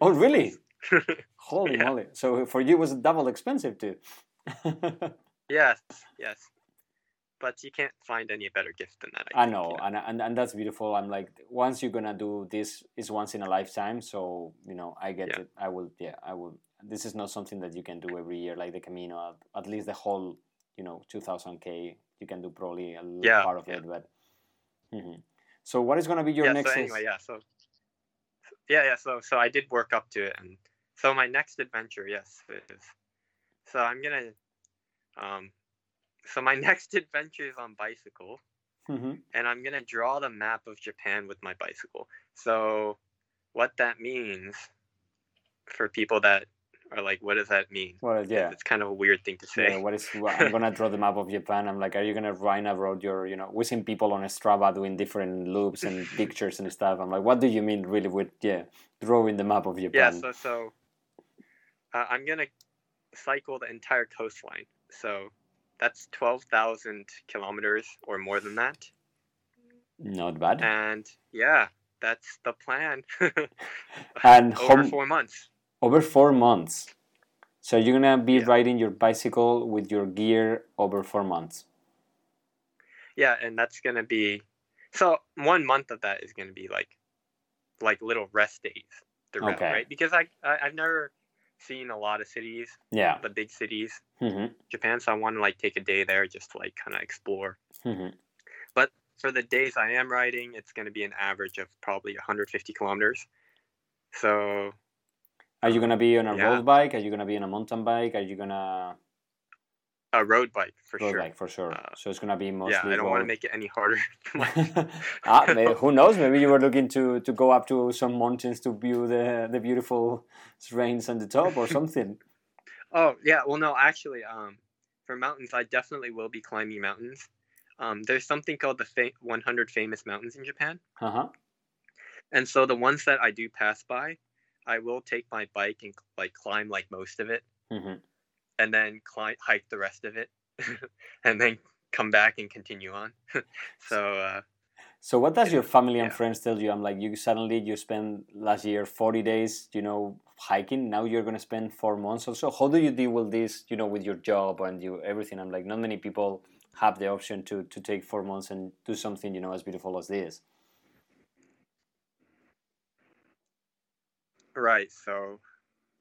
Oh really? Holy Yeah. moly! So for you, it was double expensive too. yes, yes. But you can't find any better gift than that. I I, think, know, you and, and and that's beautiful. I'm like, once you're gonna do this, is once in a lifetime. So you know, I get Yeah. it. I will, yeah, I will. This is not something that you can do every year, like the Camino. At, at least the whole, you know, 2000k. You can do probably a Yeah, part of yeah. it, but. Mhm. So what is gonna be your yeah. next? So anyway, yeah. So yeah, yeah. So so I did work up to it, and so my next adventure, yes, is so I'm gonna um. So my next adventure is on bicycle. Mhm. and I'm gonna draw the map of Japan with my bicycle. So, what that means for people that are like, what does that mean? Well, yeah. It's kind of a weird thing to Yeah, say. what is? I'm gonna draw the map of Japan. I'm like, are you gonna ride around your? You know, we seen people on Strava doing different loops and pictures and stuff. I'm like, what do you mean really with yeah, drawing the map of yeah. Japan? So so, uh, I'm gonna cycle the entire coastline. So, that's twelve thousand kilometers or more than that. Not bad. And yeah, that's the plan. And over how- four months. Over four months. So you're gonna be Yeah. riding your bicycle with your gear over four months. Yeah, and that's gonna be so one month of that is gonna be like like little rest days throughout, Okay. right? Because I, I I've never seen a lot of cities, Yeah. the big cities, hmm Japan, so I want to like take a day there just to like kind of explore. hmm But for the days I am riding, it's gonna be an average of probably 150 kilometers. So Are you gonna be on a Yeah. road bike? Are you gonna be on a mountain bike? Are you gonna a road bike for road sure. bike for sure? Uh, so it's gonna be mostly. Yeah, I don't want to make it any harder. ah, may- who knows? Maybe you were looking to, to go up to some mountains to view the the beautiful rains on the top or something. Oh yeah, well no, actually, um, for mountains, I definitely will be climbing mountains. Um, there's something called the fa- 100 famous mountains in Japan, Uh huh. and so the ones that I do pass by, I will take my bike and like climb like most of it, hmm and then climb hike the rest of it, and then come back and continue on. so uh, So what does your family and Yeah. friends tell you? I'm like, you suddenly you spent last year 40 days, you know, hiking. Now you're gonna spend four months or so. How do you deal with this, you know, with your job and you everything? I'm like, not many people have the option to to take four months and do something, you know, as beautiful as this. Right, so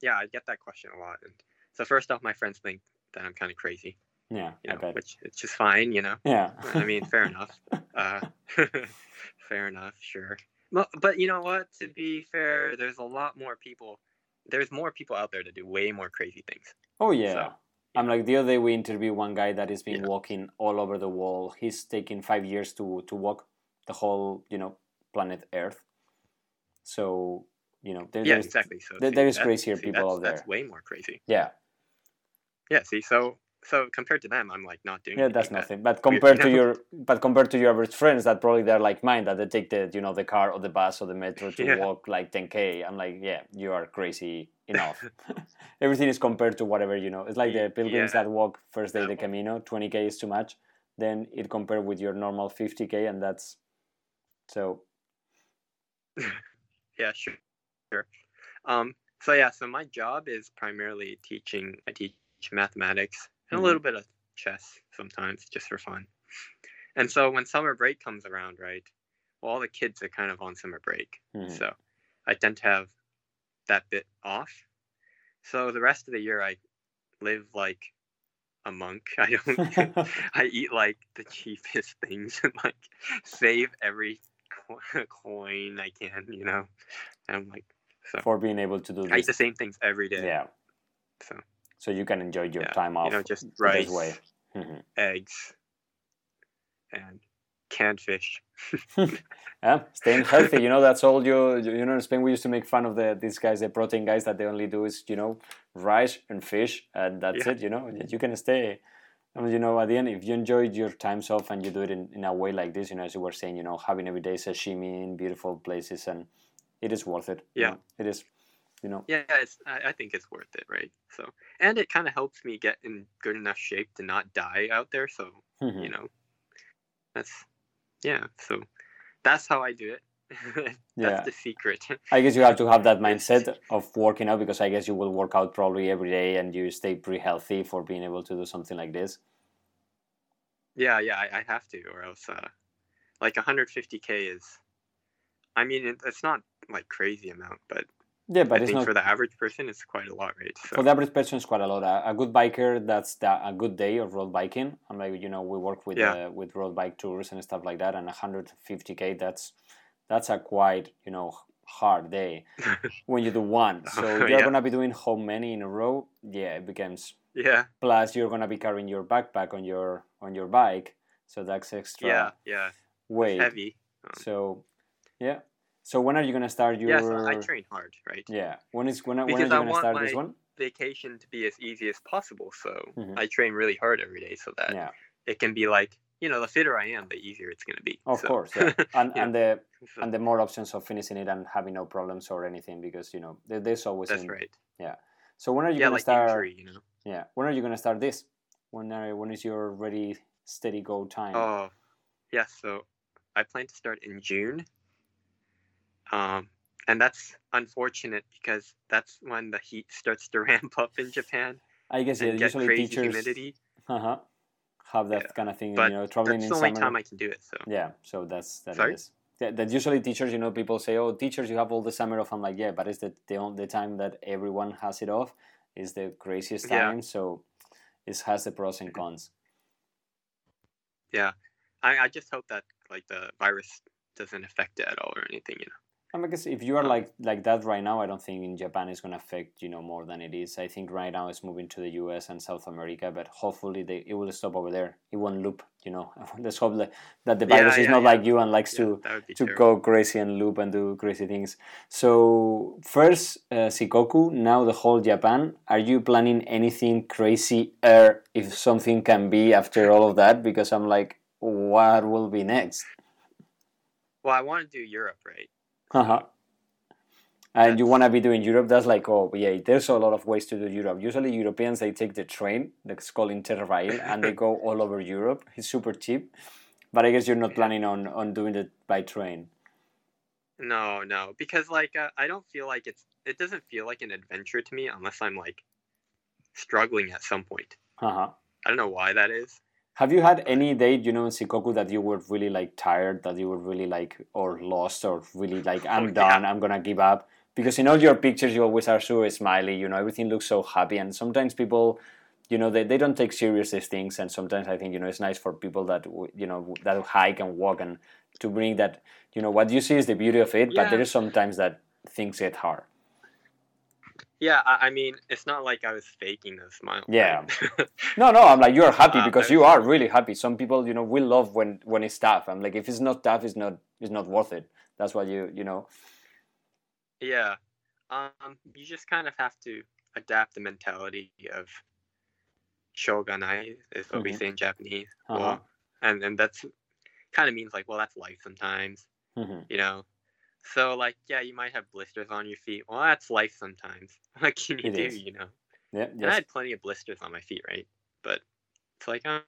yeah, I get that question a lot, and so first off, my friends think that I'm kind of crazy, Yeah, you know, which it's just fine, you know. Yeah. I mean, fair enough. Uh, fair enough, sure. But, but you know what? To be fair, there's a lot more people. There's more people out there that do way more crazy things. Oh yeah. So, I'm like the other day we interviewed one guy that has been Yeah. walking all over the world. He's taken five years to to walk the whole, you know, planet Earth. So you know, there, Yeah, there's- exactly. So there- see, there is that's- crazier see, people out there. That's way more crazy. Yeah, Yeah. See, so so compared to them, I'm like not doing. yeah, that's anything that- nothing. But weird, compared to you know? your, but compared to your average friends, that probably they're like mine, that they take the, you know, the car or the bus or the metro to Yeah. walk like 10k. I'm like, yeah, you are crazy enough. Everything is compared to whatever you know. It's like the pilgrims yeah. that walk first day Yeah. the Camino. 20k is too much. Then it compared with your normal 50k, and that's so. Yeah, sure, sure. Um. So yeah, so my job is primarily teaching. I teach mathematics and Mhm. a little bit of chess sometimes, just for fun. And so when summer break comes around, right? Well, all the kids are kind of on summer break, mhm. so I tend to have that bit off. So the rest of the year, I live like a monk. I don't. I eat like the cheapest things and like save every coin I can, you know. And I'm like, so for being able to do I eat the same things every day. Yeah, So so you can enjoy your Yeah, time off. you know, just rice, way. Mhm. eggs, and canned fish. Yeah, staying healthy. You know, that's all you. You know, in Spain we used to make fun of the these guys, the protein guys, that they only do is you know rice and fish, and that's Yeah. it. You know, you can stay. I mean, you know, at the end, if you enjoyed your times off and you do it in, in a way like this, you know, as you were saying, you know, having every day sashimi in beautiful places, and it is worth it. Yeah. it is. You know, Yeah, it's. I, I think it's worth it, right? So, and it kind of helps me get in good enough shape to not die out there. So, Mhm. you know, that's yeah. So, that's how I do it. That's Yeah. the secret. I guess you have to have that mindset of working out because I guess you will work out probably every day and you stay pretty healthy for being able to do something like this. yeah, yeah, I, I have to, or else, uh, like 150k is. I mean, it, it's not like crazy amount, but, Yeah, but I it's think not for the average person, it's quite a lot, right? So for the average person it's quite a lot. A, a good biker, that's the, a good day of road biking. I'm like, you know, we work with Yeah. uh, with road bike tours and stuff like that, and 150k. That's that's a quite you know hard day when you do one. So you're Yeah. gonna be doing how many in a row? Yeah, it becomes yeah, plus you're gonna be carrying your backpack on your on your bike, so that's extra yeah, yeah, weight. heavy. Um, So yeah. So when are you gonna start your? yeah, so I train hard, right? Yeah. When is when, when are you I gonna start this one? Vacation to be as easy as possible, so Mhm. I train really hard every day, so that Yeah. it can be like you know, the fitter I am, the easier it's gonna be. Of so- course, yeah. and Yeah. and the and the more options of finishing it and having no problems or anything because you know there's always that's in- right. Yeah. So when are you Yeah, gonna like start? injury, you know. Yeah, when are you gonna start this? When are when is your ready steady go time? Oh, yeah. So I plan to start in June. Um, and that's unfortunate because that's when the heat starts to ramp up in Japan I guess yeah, usually crazy teachers humidity. uh-huh, have that Yeah, kind of thing. but you know, traveling That's in the only summer. time I can do it. So Yeah, so that's that Sorry? is. Yeah, that usually teachers, you know, people say, "Oh, teachers, you have all the summer off." I'm like, "Yeah, but it's the the only time that everyone has it off is the craziest Yeah. time." So it has the pros and cons. yeah, I, I just hope that like the virus doesn't affect it at all or anything. You know. I mean, guess if you are like like that right now, I don't think in Japan it's gonna affect you know more than it is. I think right now it's moving to the U.S. and South America, but hopefully they, it will stop over there. It won't loop. You know, let's hope that, that the Yeah, virus is yeah, not yeah. like you and likes Yeah, to that would be to terrible. go crazy and loop and do crazy things. So first, uh, Shikoku, now the whole Japan. Are you planning anything crazy? Er, if something can be after all of that, because I'm like, what will be next? Well, I want to do Europe, right? Uh-huh. And you want to be doing Europe? That's like, oh, yeah, there's a lot of ways to do Europe. Usually, Europeans they take the train, that's called Interrail, and they go all over Europe. It's super cheap, but I guess you're not planning on on doing it by train. No, no, because like uh, I don't feel like it's. It doesn't feel like an adventure to me unless I'm like struggling at some point. Uh-huh. I don't know why that is. Have you had any date, you know, in Shikoku that you were really like tired, that you were really like or lost or really like oh, I'm Oh, done, yeah. I'm gonna give up? Because in all your pictures you always are so smiley, you know, everything looks so happy and sometimes people you know they, they don't take serious these things and sometimes i think you know it's nice for people that you know that hike and walk and to bring that you know what you see is the beauty of it but there is sometimes that things get hard Yeah, I, I mean, it's not like I was faking the smile. Yeah. right? No, no, I'm like you're happy Uh, because you are really happy. Some people, you know, will love when when it's tough. I'm like, if it's not tough, it's not it's not worth it. That's why you you know. yeah. Um, you just kind of have to adapt the mentality of shoganai, is what we Mhm. say in Japanese. Uh-huh. Well, and and that's kind of means like, well, that's life sometimes, Mhm. you know. So like, yeah, you might have blisters on your feet. Well, that's life sometimes. What can you It do? is. You know. Yeah, And I had plenty of blisters on my feet, right? But it's like, uh,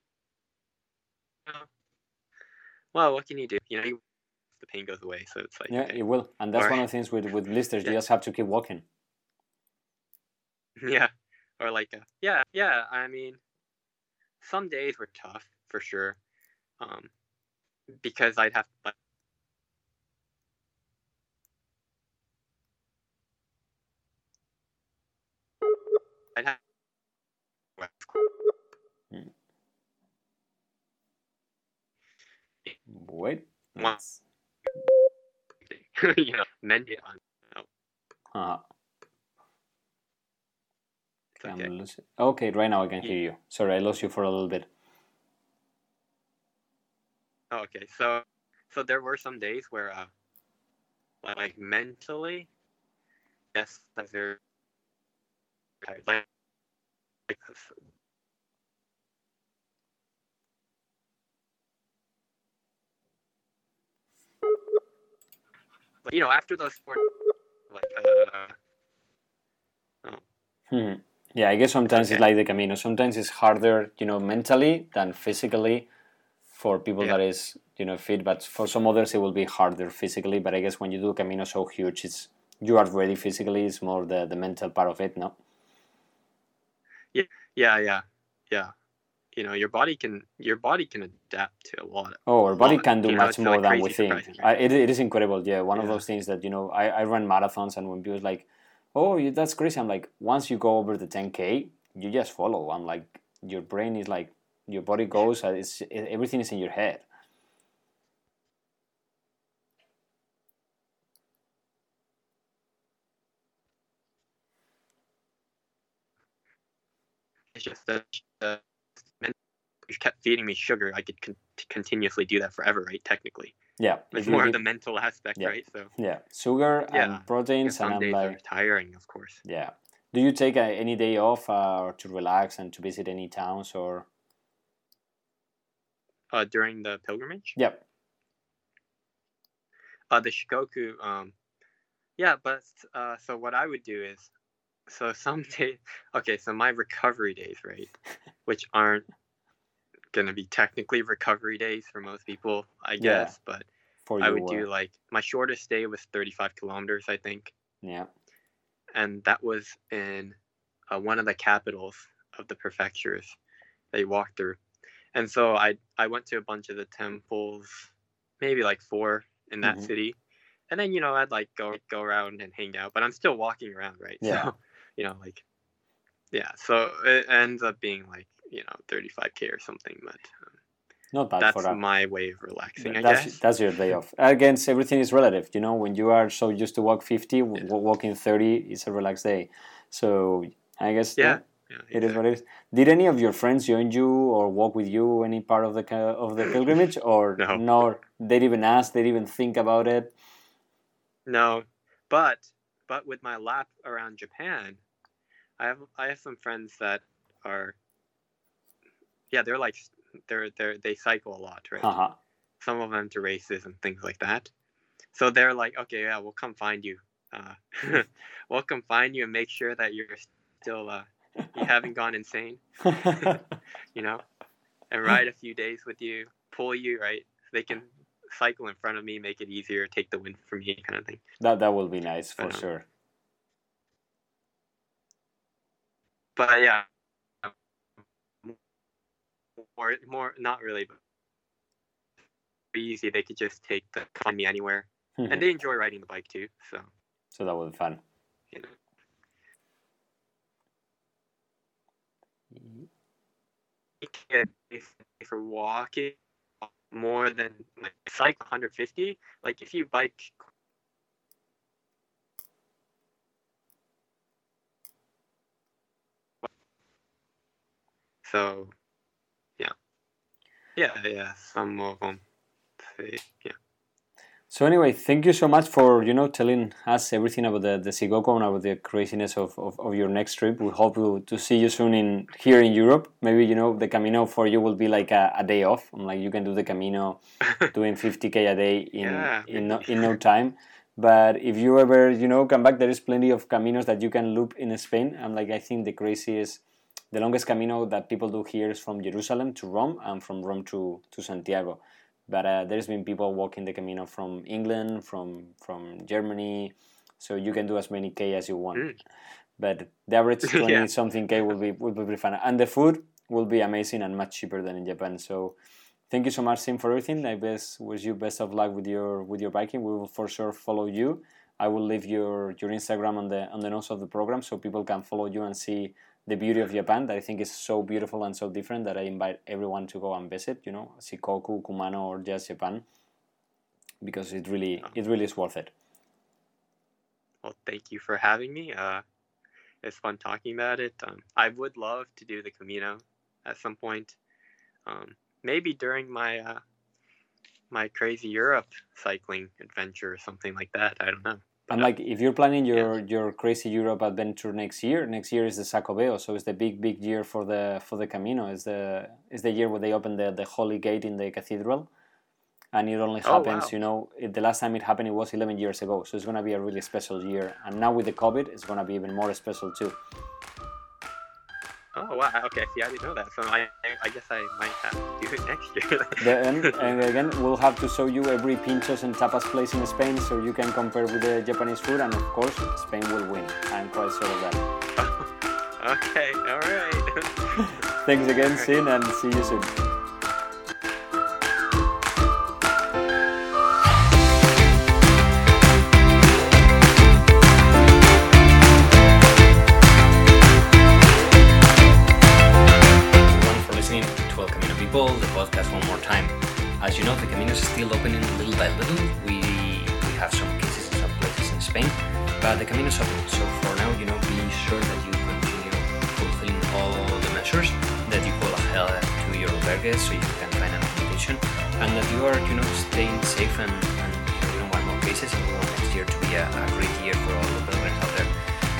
uh, well, what can you do? You know, you, the pain goes away, so it's like, Yeah, okay. it will, and that's Or- one of the things with with blisters. You just have to keep walking. yeah, or like, uh, yeah, yeah. I mean, some days were tough for sure, um, because I'd have like. I'd have. Wait. Wow. let's- you know, mend it on. Uh, I'm okay. losing. Okay, right now I can Yeah. hear you. Sorry, I lost you for a little bit. Oh, okay, so so there were some days where uh like mentally yes was very tired. Like, you know after those sports like uh Mhm. Yeah, I guess sometimes it's like the Camino. Sometimes it's harder, you know, mentally than physically for people Yeah. that is you know fit. But for some others, it will be harder physically. But I guess when you do a Camino so huge, it's you are ready physically. It's more the the mental part of it, no? Yeah, yeah, yeah, yeah. You know, your body can your body can adapt to a lot. Oh, our body lot, can do you know, much more than we think. surprising, I, it, it is incredible. Yeah, one of those things that you know. I, I run marathons, and when people's like, "Oh, you, that's crazy," I'm like, once you go over the 10k, you just follow. I'm like, your brain is like, your body goes. It's it, everything is in your head. It's just that uh, kept feeding me sugar, I could con- continuously do that forever, right? Technically, Yeah, it's more of the mental aspect, Yeah. right? So yeah, sugar Yeah. and proteins, and I'm like, tiring, of course. yeah. Do you take uh, any day off uh, or to relax and to visit any towns or? Uh, during the pilgrimage, Yep. uh, the Shikoku, um, yeah, but uh, so what I would do is, so some day, okay, so my recovery days, right, which aren't gonna be technically recovery days for most people, I Yeah. guess, but For I would uh, do like my shortest day was 35 kilometers, I think. yeah. and that was in uh, one of the capitals of the prefectures they walked through. And so I I went to a bunch of the temples, maybe like four in that Mhm. city, and then you know I'd like go go around and hang out, but I'm still walking around, right? Yeah. So you know like yeah, so it ends up being like you know 35k or something, but um, Not bad that's for that. my way of relaxing, I that's guess. that's your day off. Again, everything is relative. You know, when you are so used to walk fifty, Yeah. walking thirty is a relaxed day. So I guess Yeah, yeah, Yeah, it is what it is. Did any of your friends join you or walk with you any part of the of the pilgrimage, or No. nor they even ask, they even think about it? No, but but with my lap around Japan, I have I have some friends that are yeah they're like they're they're they cycle a lot right Uh-huh. some of them to races and things like that so they're like okay yeah we'll come find you uh, we'll come find you and make sure that you're still uh, you haven't gone insane you know and ride a few days with you pull you right they can cycle in front of me make it easier take the wind from me kind of thing that that will be nice for Uh-huh. sure. But yeah, more more not really, but easy. They could just take the find me anywhere, mm-hmm. and they enjoy riding the bike too. So so that will be fun. you know, if, if if you're walking more than like cycle 150, like if you bike. So, yeah, yeah, uh, yeah. Some of them, say, yeah. So anyway, thank you so much for you know telling us everything about the the Shikoku and about the craziness of, of, of your next trip. We hope to, to see you soon in here in Europe. Maybe you know the Camino for you will be like a, a day off. I'm like you can do the Camino doing 50k a day in Yeah, in, no, in no time. But if you ever you know come back, there is plenty of caminos that you can loop in Spain. I'm like I think the craziest, the longest Camino that people do here is from Jerusalem to Rome and from Rome to to Santiago but uh, there's been people walking the Camino from England, from from Germany, so you can do as many k as you want. Mm. But the average Yeah. twenty something k will be will be pretty fun, and the food will be amazing and much cheaper than in Japan. So. Thank you so much, Shin, for everything. I best wish you best of luck with your with your biking. We will for sure follow you. I will leave your your Instagram on the on the notes of the program so people can follow you and see the beauty of Japan that I think is so beautiful and so different that I invite everyone to go and visit, you know, Shikoku, Kumano or just Japan because it really it really is worth it. Well, thank you for having me. Uh, it's fun talking about it. Um, I would love to do the Camino at some point. Um, maybe during my uh, my crazy Europe cycling adventure or something like that. I don't know. And like if you're planning your your crazy Europe adventure next year, next year is the Xacobeo, so it's the big big year for the for the Camino. It's the it's the year where they open the the Holy Gate in the cathedral, and it only Oh, happens, wow. you know, it, the last time it happened it was 11 years ago. So it's gonna be a really special year, and now with the COVID, it's gonna be even more special too. Oh wow! Okay, see, I didn't know that. So I, I guess I might have to do it next year. then, and again, we'll have to show you every pinchos and tapas place in Spain, so you can compare with the Japanese food, and of course, Spain will win. I'm quite sure of that. okay, all right. Thanks again, Shin, and see you soon. Still opening little by little. We we have some cases in some places in Spain, but the Camino is open. So for now, you know, be sure that you continue fulfilling all the measures that you call ahead to your albergues so you can find an accommodation, and that you are, you know, staying safe and, and you know, one more cases, and we want next year to be a, a great year for all the pilgrims out there.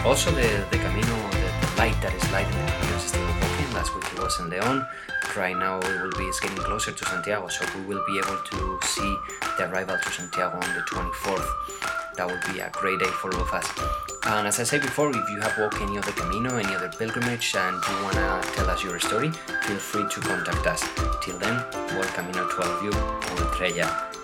Also, the, the Camino, the, the light that is lighting the Camino is still working. That's what it was in Leon right now we will be getting closer to Santiago, so we will be able to see the arrival to Santiago on the 24th. That would be a great day for all of us. And as I said before, if you have walked any other Camino, any other pilgrimage, and you wanna tell us your story, feel free to contact us. Till then, buen camino to all of you, Estrella.